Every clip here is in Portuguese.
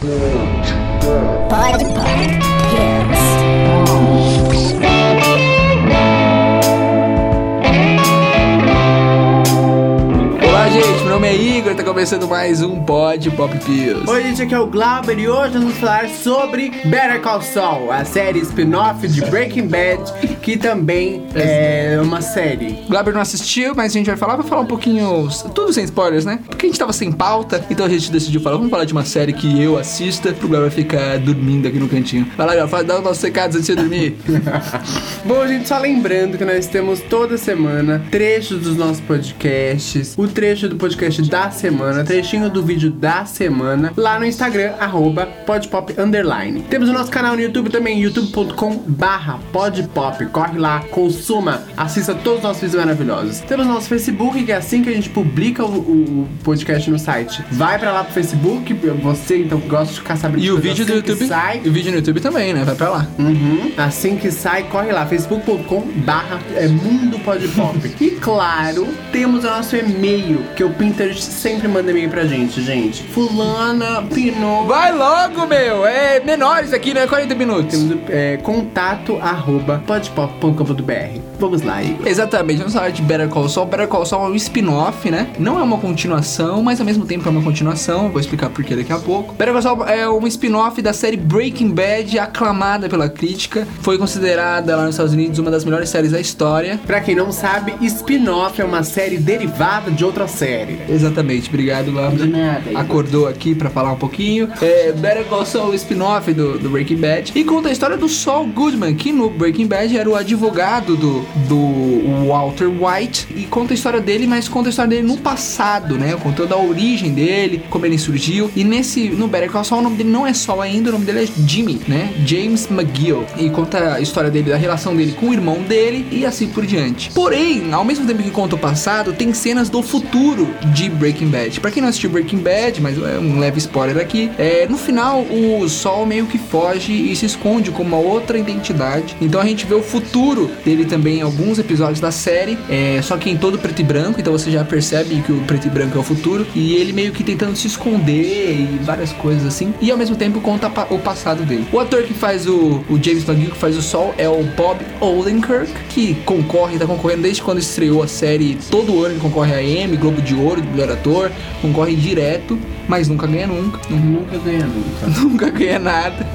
Pode, Olá, começando mais um Pod Pop Pills. Oi, gente, aqui é o Glauber e hoje nós vamos falar sobre Better Call Saul, a série spin-off de Breaking Bad, que também é uma série. O Glauber não assistiu, mas a gente vai falar, vai falar um pouquinho, tudo sem spoilers, né? Porque a gente tava sem pauta, então a gente decidiu falar, vamos falar de uma série que eu assista, pro Glauber ficar dormindo aqui no cantinho. Vai lá, Glauber, dá os nossos recados antes de dormir. Bom, gente, só lembrando que nós temos toda semana trechos dos nossos podcasts, o trecho do podcast da semana, trechinho do vídeo da semana, lá no Instagram, arroba podpop underline. Temos o nosso canal no YouTube também, youtube.com barra podpop. Corre lá, consuma, assista todos os nossos vídeos maravilhosos. Temos o nosso Facebook, que é assim que a gente publica o, o- podcast no site. Vai pra lá pro Facebook, você então que gosta de ficar sabendo E o vídeo do assim que YouTube, sai. e o vídeo no YouTube também, né? Vai pra lá. Uhum. Assim que sai, corre lá, facebook.com barra é Mundo Pode Pop. e claro, temos o nosso e-mail, que o Pinterest sempre manda e-mail pra gente, gente. Fulana, Pinot. Vai logo, meu! É menores aqui, né? 40 minutos. Temos é, contato arroba podpop.com.br. Vamos lá, Igor. Exatamente, vamos falar de Better Call Saul. Better Call Saul é um spin-off, né? Não é uma continuação, mas ao mesmo tempo é uma continuação. Vou explicar por que daqui a pouco. Better Call Saul é um spin-off da série Breaking Bad, aclamada pela crítica. Foi considerada lá nos Estados Unidos uma das melhores séries da história. Pra quem não sabe, spin-off é uma série derivada de outra série. Exatamente, obrigado, Glauber. De nada. Acordou aqui pra falar um pouquinho. É, Better Call Saul, o spin-off do, do Breaking Bad. E conta a história do Saul Goodman, que no Breaking Bad era o advogado do, do Walter White. E conta a história dele, mas conta a história dele no passado, né? Contando a origem dele, como ele surgiu. E nesse, no Better Call Saul, o nome dele não é Saul ainda, o nome dele é Jimmy, né? James McGill. E conta a história dele, da relação dele com o irmão dele e assim por diante. Porém, ao mesmo tempo que conta o passado, tem cenas do futuro de Breaking Bad. Pra quem não assistiu Breaking Bad, mas é um leve spoiler aqui, é, no final o Sol meio que foge e se esconde com uma outra identidade. Então a gente vê o futuro dele também em alguns episódios da série, é, só que em todo preto e branco, então você já percebe que o preto e branco é o futuro. E ele meio que tentando se esconder e várias coisas assim. E ao mesmo tempo conta o passado dele. O ator que faz o, o James McGill, que faz o Sol, é o Bob Odenkirk, que concorre, tá concorrendo desde quando estreou a série. Todo ano ele concorre a Emmy, Globo de Ouro, melhor ator, concorre direto, mas nunca ganha nunca. Nunca ganha nunca. nunca ganha nada.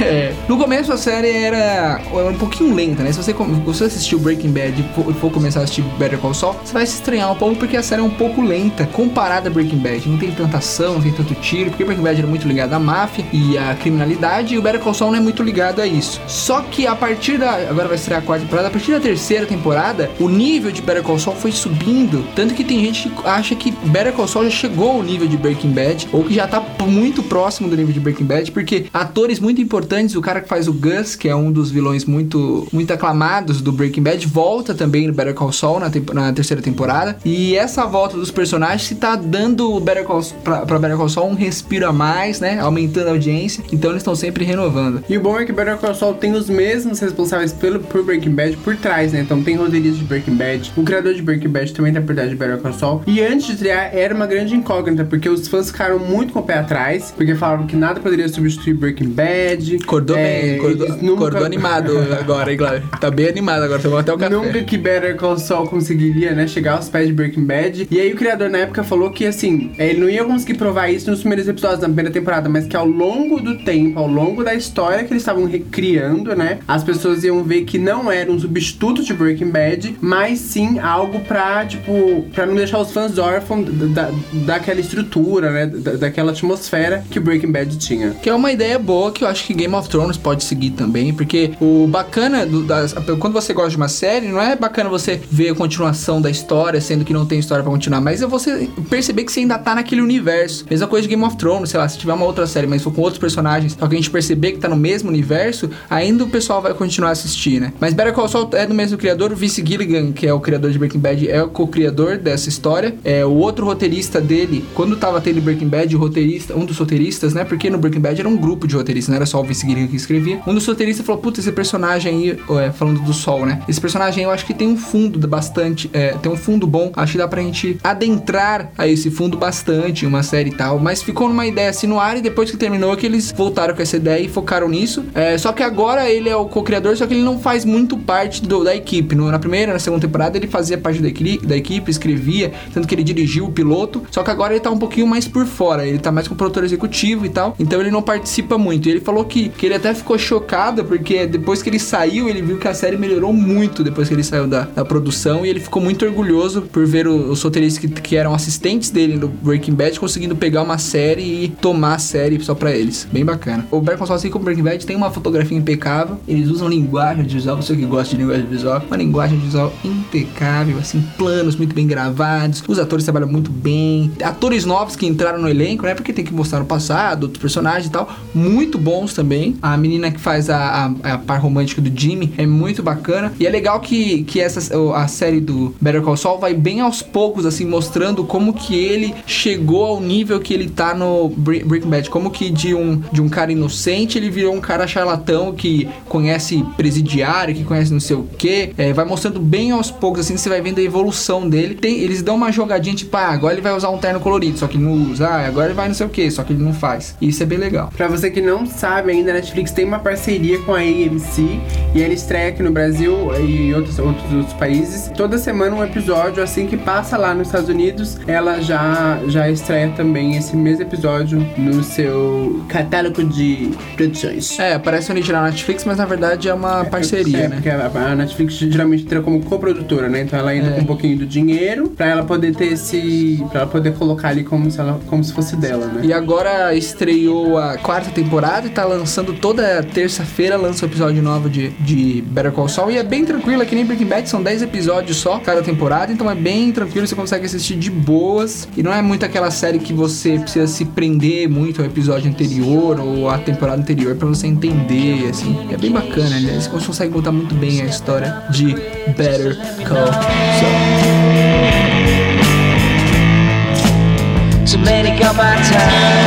É, no começo a série era, era um pouquinho lenta, né? Se você, você assistiu Breaking Bad e for, for começar a assistir Better Call Saul, você vai se estranhar um pouco porque a série é um pouco lenta comparada a Breaking Bad. Não tem tanta ação, não tem tanto tiro, porque Breaking Bad era muito ligado à máfia e à criminalidade e o Better Call Saul não é muito ligado a isso. Só que a partir da... Agora vai estrear a quarta temporada. A partir da terceira temporada, o nível de Better Call Saul foi subindo. Tanto que tem gente que acha que Better Call Saul já chegou ao nível de Breaking Bad ou que já tá muito próximo do nível de Breaking Bad, porque atores muito importantes, o cara que faz o Gus, que é um dos vilões muito muito aclamados do Breaking Bad, volta também no Better Call Saul na, na terceira temporada. E essa volta dos personagens se tá dando Better Call, pra, pra Better Call Saul um respiro a mais, né? Aumentando a audiência. Então eles estão sempre renovando. E o bom é que Better Call Saul tem os mesmos responsáveis pelo, por Breaking Bad por trás, né? Então tem roteirista de Breaking Bad, o criador de Breaking Bad também tá por trás de Better Call Saul. E antes de estrear, era uma grande incógnita, porque os fãs ficaram muito com o pé atrás, porque falavam que nada poderia substituir Breaking Bad. Acordou É, bem, acordou, nunca- acordou animado agora, hein, Glauber? Tá bem animado agora, tomou até o café. Nunca que Better Call Saul conseguiria, né, chegar aos pés de Breaking Bad. E aí o criador na época falou que, assim, ele não ia conseguir provar isso nos primeiros episódios da primeira temporada, mas que ao longo do tempo, ao longo da história que eles estavam recriando, né, as pessoas iam ver que não era um substituto de Breaking Bad, mas sim algo pra, tipo, pra não deixar os fãs órfãos da, daquela estrutura, né, da, daquela atmosfera que Breaking Bad tinha. Que é uma ideia boa que eu acho que Game of Thrones pode seguir também, porque o bacana do, das, quando você gosta de uma série, não é bacana você ver a continuação da história, sendo que não tem história pra continuar, mas é você perceber que você ainda tá naquele universo. Mesma coisa de Game of Thrones, sei lá, se tiver uma outra série, mas for com outros personagens, só que a gente perceber que tá no mesmo universo, ainda o pessoal vai continuar a assistir, né? Mas Better Call Saul é do mesmo criador, o Vince Gilligan, que é o criador de Breaking Bad, é o co-criador dessa história. É o outro roteirista dele, quando tava tendo Breaking Bad, o roteirista, um dos roteiristas, né? Porque no Breaking Bad era um grupo de roteiristas, não era só o Vince Gilligan que escrevia. Um dos roteiristas falou: Puta, esse personagem aí, é, falando do Sol, né? Esse personagem eu acho que tem um fundo bastante, é, tem um fundo bom. Acho que dá pra gente adentrar a esse fundo bastante uma série e tal. Mas ficou numa ideia assim no ar e depois que terminou que eles voltaram com essa ideia e focaram nisso. É, só que agora ele é o co-criador, só que ele não faz muito parte do, da equipe. No, na primeira, na segunda temporada, ele fazia parte da, da equipe, escrevia, tanto que ele dirigiu o piloto. Só que agora ele tá um pouquinho mais por fora. Ele tá mais com o produtor executivo e tal. Então ele não participa muito. E ele falou que, que ele até ficou chocado porque depois que ele saiu, ele viu que a série melhorou muito depois que ele saiu da, da produção. E ele ficou muito orgulhoso por ver o, os roteiristas que, que eram assistentes dele no Breaking Bad conseguindo pegar uma série e tomar a série só pra eles. Bem bacana. O Better Saul, assim como Breaking Bad, tem uma fotografia impecável. Eles usam linguagem visual, você que gosta de linguagem visual, uma linguagem visual impecável, assim, planos muito bem gravados. Os atores trabalham muito bem. Atores novos que entraram no elenco, né? Porque tem que mostrar o passado, outros personagens e tal. Muito bons também. A menina que faz a, a, a par romântica do Jimmy é muito bacana. E é legal que, que essa, a série do Better Call Saul vai bem aos poucos, assim, mostrando como que ele chegou ao nível que ele tá no Breaking Bad. Como que de um, de um cara inocente ele virou um cara charlatão que conhece presidiário, que conhece não sei o que. É, vai mostrando bem aos poucos, assim, você vai vendo a evolução dele. Tem, eles dão uma jogadinha tipo, ah, agora ele vai usar um terno colorido, só que não usa. Ah, agora ele vai não sei o que, só que ele não faz. Isso é bem legal. Pra você que não sabe ainda, a Netflix tem uma parceria com a AMC e ela estreia aqui no Brasil e outros, outros, outros países. Toda semana um episódio, assim que passa lá nos Estados Unidos, ela já, já estreia também esse mesmo episódio no seu catálogo de produções. É, aparece original na Netflix, mas na verdade é uma parceria, é, né? porque a, a Netflix geralmente entra como né? Então ela entra É. com um pouquinho do dinheiro pra ela poder ter esse. pra ela poder colocar ali como se, ela, como se fosse dela, né? E agora estreou a quarta temporada e tá lançando toda terça-feira, lança um episódio novo de, de Better Call Saul. E é bem tranquilo, é que nem Breaking Bad, são 10 episódios só cada temporada, então é bem tranquilo, você consegue assistir de boas. E não é muito aquela série que você precisa se prender muito ao episódio anterior ou à temporada anterior pra você entender, assim. É bem bacana, né? Eles conseguem contar muito bem a história de Better cool. So. so many got my time.